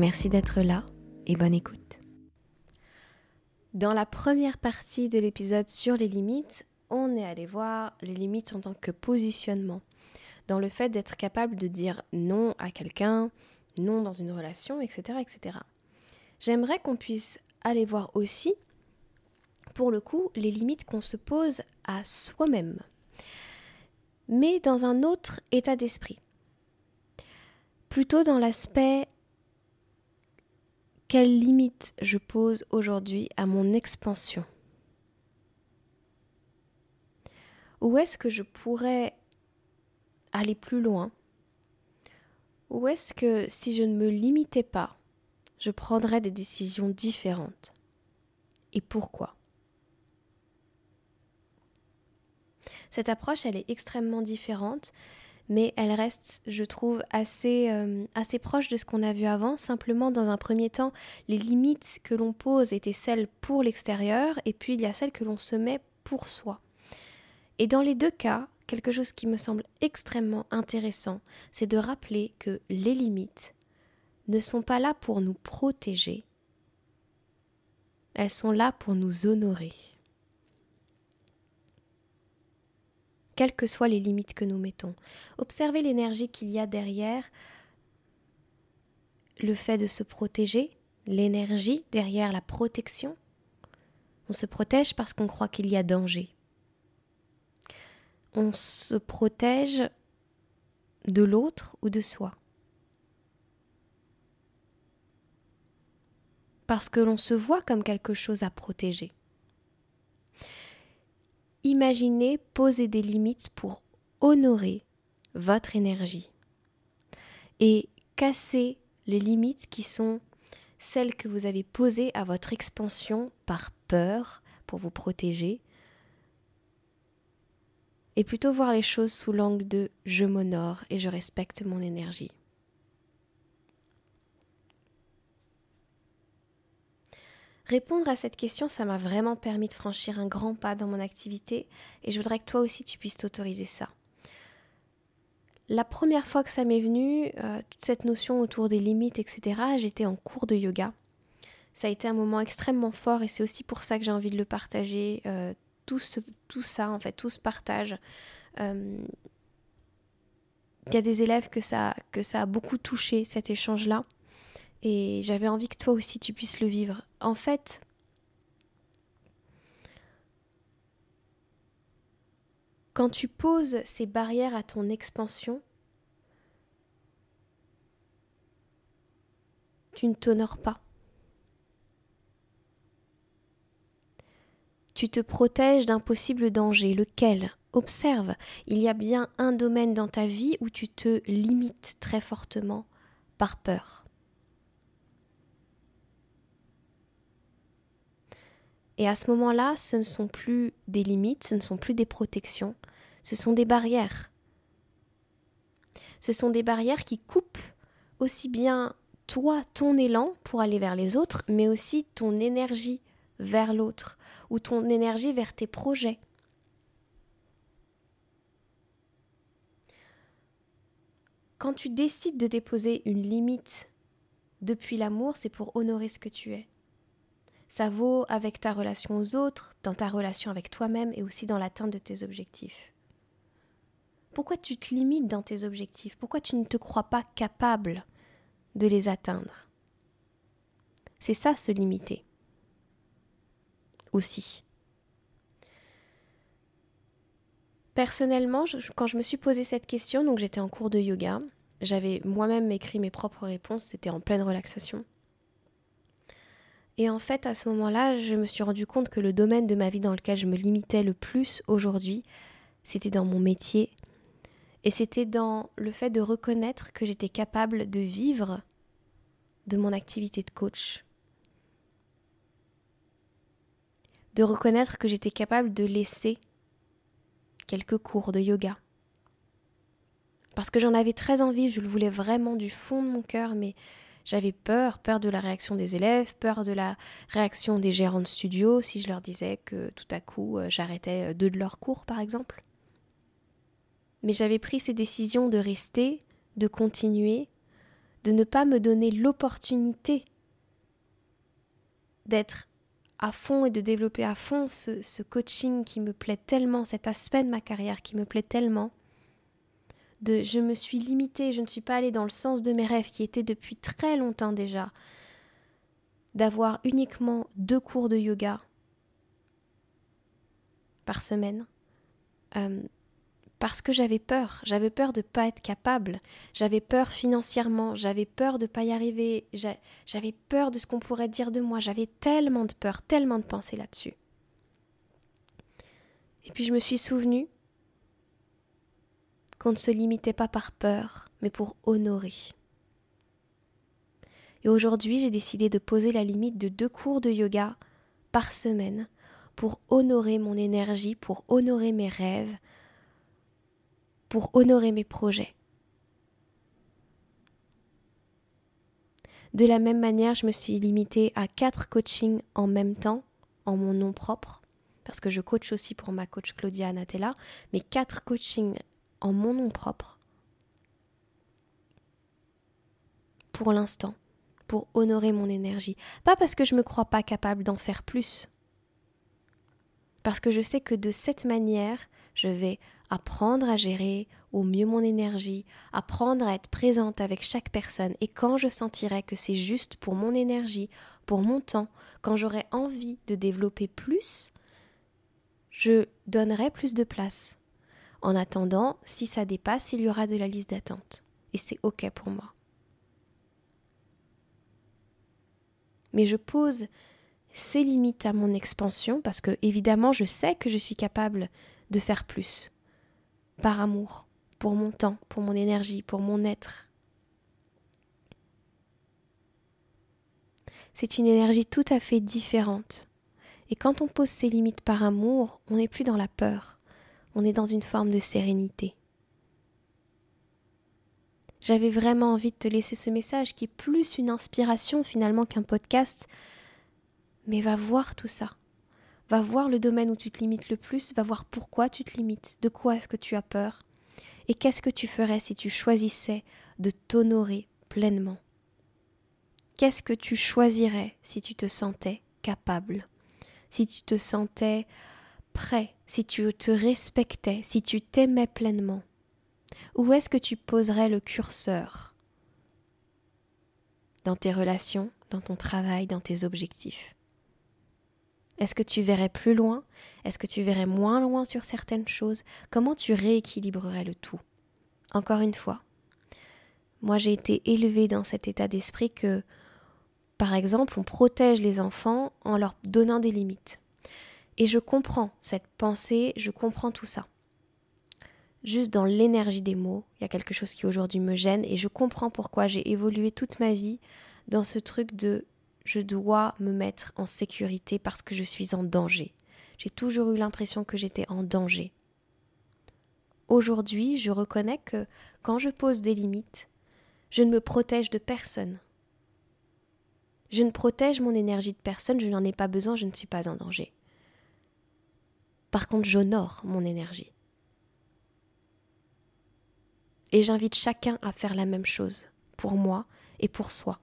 Merci d'être là et bonne écoute. Dans la première partie de l'épisode sur les limites, on est allé voir les limites en tant que positionnement, dans le fait d'être capable de dire non à quelqu'un, non dans une relation, etc. etc. J'aimerais qu'on puisse aller voir aussi, pour le coup, les limites qu'on se pose à soi-même, mais dans un autre état d'esprit. Plutôt dans l'aspect quelles limites je pose aujourd'hui à mon expansion? Où est-ce que je pourrais aller plus loin? Où est-ce que si je ne me limitais pas, je prendrais des décisions différentes? Et pourquoi? Cette approche, elle est extrêmement différente mais elle reste, je trouve, assez, euh, assez proche de ce qu'on a vu avant. Simplement, dans un premier temps, les limites que l'on pose étaient celles pour l'extérieur, et puis il y a celles que l'on se met pour soi. Et dans les deux cas, quelque chose qui me semble extrêmement intéressant, c'est de rappeler que les limites ne sont pas là pour nous protéger, elles sont là pour nous honorer. Quelles que soient les limites que nous mettons. Observez l'énergie qu'il y a derrière le fait de se protéger, l'énergie derrière la protection. On se protège parce qu'on croit qu'il y a danger. On se protège de l'autre ou de soi. Parce que l'on se voit comme quelque chose à protéger. Imaginez poser des limites pour honorer votre énergie et casser les limites qui sont celles que vous avez posées à votre expansion par peur pour vous protéger et plutôt voir les choses sous l'angle de je m'honore et je respecte mon énergie. Répondre à cette question, ça m'a vraiment permis de franchir un grand pas dans mon activité et je voudrais que toi aussi tu puisses t'autoriser ça. La première fois que ça m'est venu, euh, toute cette notion autour des limites, etc., j'étais en cours de yoga. Ça a été un moment extrêmement fort et c'est aussi pour ça que j'ai envie de le partager. Euh, tout, ça, en fait, tout ce partage. Euh, il y a des élèves que ça, que ça a beaucoup touché, cet échange-là. Et j'avais envie que toi aussi tu puisses le vivre. En fait, quand tu poses ces barrières à ton expansion, tu ne t'honores pas. Tu te protèges d'un possible danger. Lequel? Observe, il y a bien un domaine dans ta vie où tu te limites très fortement par peur. Et à ce moment-là, ce ne sont plus des limites, ce ne sont plus des protections, ce sont des barrières. Ce sont des barrières qui coupent aussi bien toi, ton élan pour aller vers les autres, mais aussi ton énergie vers l'autre, ou ton énergie vers tes projets. Quand tu décides de déposer une limite depuis l'amour, c'est pour honorer ce que tu es. Ça vaut avec ta relation aux autres, dans ta relation avec toi-même et aussi dans l'atteinte de tes objectifs. Pourquoi tu te limites dans tes objectifs? Pourquoi tu ne te crois pas capable de les atteindre? C'est ça se limiter. Aussi. Personnellement, quand je me suis posé cette question, donc j'étais en cours de yoga, j'avais moi-même écrit mes propres réponses, c'était en pleine relaxation. Et en fait, à ce moment-là, je me suis rendu compte que le domaine de ma vie dans lequel je me limitais le plus aujourd'hui, c'était dans mon métier. Et c'était dans le fait de reconnaître que j'étais capable de vivre de mon activité de coach. De reconnaître que j'étais capable de laisser quelques cours de yoga. Parce que j'en avais très envie, je le voulais vraiment du fond de mon cœur, mais j'avais peur, peur de la réaction des élèves, peur de la réaction des gérants de studio si je leur disais que tout à coup euh, j'arrêtais euh, deux de leurs cours par exemple. Mais j'avais pris ces décisions de rester, de continuer, de ne pas me donner l'opportunité d'être à fond et de développer à fond ce, ce, coaching qui me plaît tellement, cet aspect de ma carrière qui me plaît tellement. De je me suis limitée, je ne suis pas allée dans le sens de mes rêves qui étaient depuis très longtemps déjà d'avoir uniquement deux cours de yoga par semaine. Euh, parce que j'avais peur, j'avais peur de ne pas être capable, j'avais peur financièrement, j'avais peur de ne pas y arriver, j'avais peur de ce qu'on pourrait dire de moi, j'avais tellement de peur, tellement de pensées là-dessus. Et puis je me suis souvenu qu'on ne se limitait pas par peur, mais pour honorer. Et aujourd'hui, j'ai décidé de poser la limite de deux cours de yoga par semaine pour honorer mon énergie, pour honorer mes rêves, pour honorer mes projets. De la même manière, je me suis limitée à quatre coachings en même temps, en mon nom propre, parce que je coach aussi pour ma coach Claudia Anatella, mais quatre coachings en mon nom propre, pour l'instant, pour honorer mon énergie. Pas parce que je ne me crois pas capable d'en faire plus, parce que je sais que de cette manière, je vais apprendre à gérer au mieux mon énergie, apprendre à être présente avec chaque personne et quand je sentirai que c'est juste pour mon énergie, pour mon temps, quand j'aurai envie de développer plus, je donnerai plus de place. En attendant, si ça dépasse, il y aura de la liste d'attente et c'est OK pour moi. Mais je pose ces limites à mon expansion parce que évidemment je sais que je suis capable de faire plus par amour, pour mon temps, pour mon énergie, pour mon être. C'est une énergie tout à fait différente. Et quand on pose ses limites par amour, on n'est plus dans la peur, on est dans une forme de sérénité. J'avais vraiment envie de te laisser ce message qui est plus une inspiration finalement qu'un podcast, mais va voir tout ça. Va voir le domaine où tu te limites le plus, va voir pourquoi tu te limites, de quoi est-ce que tu as peur, et qu'est-ce que tu ferais si tu choisissais de t'honorer pleinement? Qu'est-ce que tu choisirais si tu te sentais capable, si tu te sentais prêt, si tu te respectais, si tu t'aimais pleinement Où est-ce que tu poserais le curseur Dans tes relations, dans ton travail, dans tes objectifs? Est-ce que tu verrais plus loin? Est-ce que tu verrais moins loin sur certaines choses? Comment tu rééquilibrerais le tout? Encore une fois, moi j'ai été élevée dans cet état d'esprit que, par exemple, on protège les enfants en leur donnant des limites. Et je comprends cette pensée, je comprends tout ça. Juste dans l'énergie des mots, il y a quelque chose qui aujourd'hui me gêne et je comprends pourquoi j'ai évolué toute ma vie dans ce truc de je dois me mettre en sécurité parce que je suis en danger. J'ai toujours eu l'impression que j'étais en danger. Aujourd'hui, je reconnais que quand je pose des limites, je ne me protège de personne. Je ne protège mon énergie de personne, je n'en ai pas besoin, je ne suis pas en danger. Par contre, j'honore mon énergie. Et j'invite chacun à faire la même chose, pour moi et pour soi.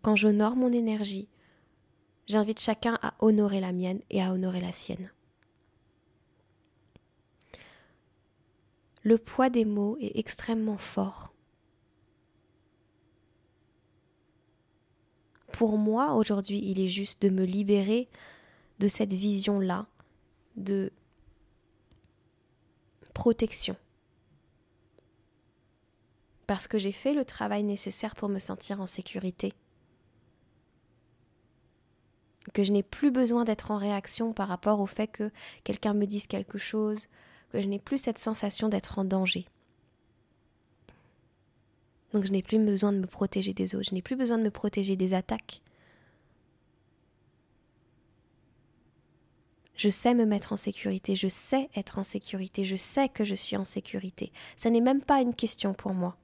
Quand j'honore mon énergie, j'invite chacun à honorer la mienne et à honorer la sienne. Le poids des mots est extrêmement fort. Pour moi, aujourd'hui, il est juste de me libérer de cette vision-là de protection. Parce que j'ai fait le travail nécessaire pour me sentir en sécurité que je n'ai plus besoin d'être en réaction par rapport au fait que quelqu'un me dise quelque chose, que je n'ai plus cette sensation d'être en danger. Donc je n'ai plus besoin de me protéger des autres, je n'ai plus besoin de me protéger des attaques. Je sais me mettre en sécurité, je sais être en sécurité, je sais que je suis en sécurité. Ça n'est même pas une question pour moi.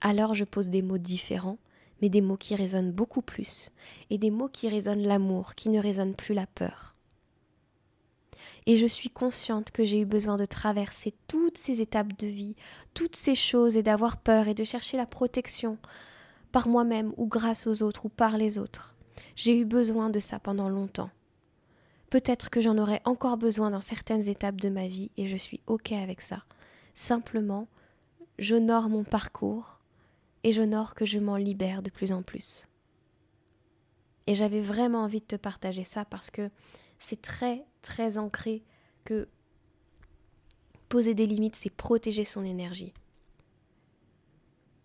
Alors je pose des mots différents, mais des mots qui résonnent beaucoup plus, et des mots qui résonnent l'amour, qui ne résonnent plus la peur. Et je suis consciente que j'ai eu besoin de traverser toutes ces étapes de vie, toutes ces choses, et d'avoir peur et de chercher la protection par moi-même ou grâce aux autres ou par les autres. J'ai eu besoin de ça pendant longtemps. Peut-être que j'en aurai encore besoin dans certaines étapes de ma vie et je suis OK avec ça. Simplement, j'honore mon parcours et j'honore que je m'en libère de plus en plus. Et j'avais vraiment envie de te partager ça parce que c'est très très ancré que poser des limites, c'est protéger son énergie.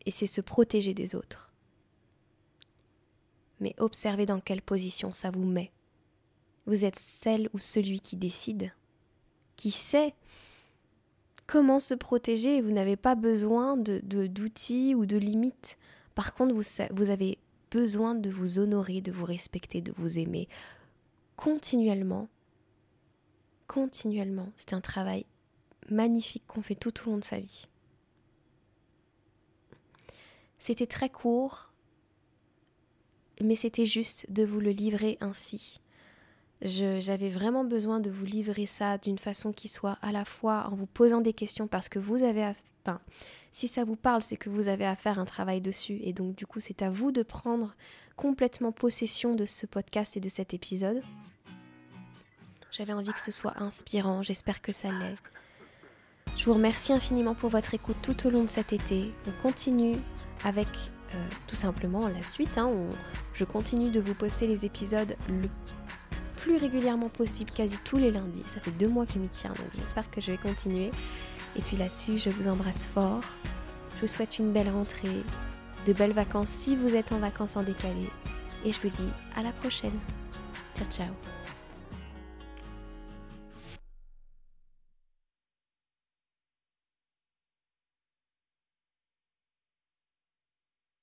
Et c'est se protéger des autres. Mais observez dans quelle position ça vous met. Vous êtes celle ou celui qui décide, qui sait comment se protéger. Vous n'avez pas besoin de, d'outils ou de limites. Par contre, vous, vous avez besoin de vous honorer, de vous respecter, de vous aimer continuellement. Continuellement. C'est un travail magnifique qu'on fait tout au long de sa vie. C'était très court, mais c'était juste de vous le livrer ainsi. J'avais vraiment besoin de vous livrer ça d'une façon qui soit à la fois en vous posant des questions parce que vous avez, enfin, si ça vous parle, c'est que vous avez à faire un travail dessus et donc du coup c'est à vous de prendre complètement possession de ce podcast et de cet épisode. J'avais envie que ce soit inspirant, j'espère que ça l'est. Je vous remercie infiniment pour votre écoute tout au long de cet été. On continue avec euh, tout simplement la suite. Hein. je continue de vous poster les épisodes le plus régulièrement possible, quasi tous les lundis. Ça fait deux mois que je m'y tiens, donc j'espère que je vais continuer. Et puis là-dessus, je vous embrasse fort. Je vous souhaite une belle rentrée, de belles vacances si vous êtes en vacances en décalé. Et je vous dis à la prochaine. Ciao ciao